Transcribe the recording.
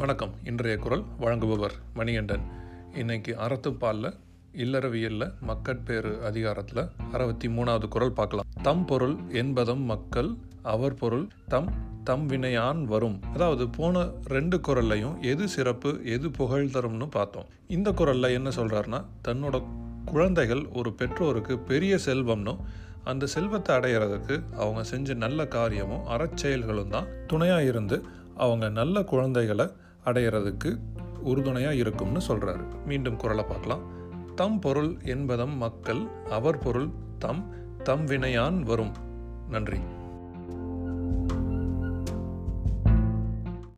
வணக்கம். இன்றைய குரல் வழங்குபவர் மணிகண்டன். இன்னைக்கு அறத்துப்பாலில் இல்லறவியலில் மக்கட்பேறு அதிகாரத்தில் அறுபத்தி மூணாவது குரல் பார்க்கலாம். தம் பொருள் என்பதம் மக்கள் அவர் பொருள் தம் தம் வினையான் வரும். அதாவது போன ரெண்டு குரல்லையும் எது சிறப்பு எது புகழ் தரும்னு பார்த்தோம். இந்த குரலில் என்ன சொல்கிறாருன்னா தன்னோட குழந்தைகள் ஒரு பெற்றோருக்கு பெரிய செல்வம்னும் அந்த செல்வத்தை அடையிறதுக்கு அவங்க செஞ்ச நல்ல காரியமும் அறச்செயல்களும் தான் துணையாக இருந்து அவங்க நல்ல குழந்தைகளை அடையிறதுக்கு உறுதுணையாக இருக்கும்னு சொல்கிறாரு மீண்டும் குரலை பார்க்கலாம். தம் பொருள் என்பதம் மக்கள் அவர் பொருள் தம் தம் வினையான் வரும். நன்றி.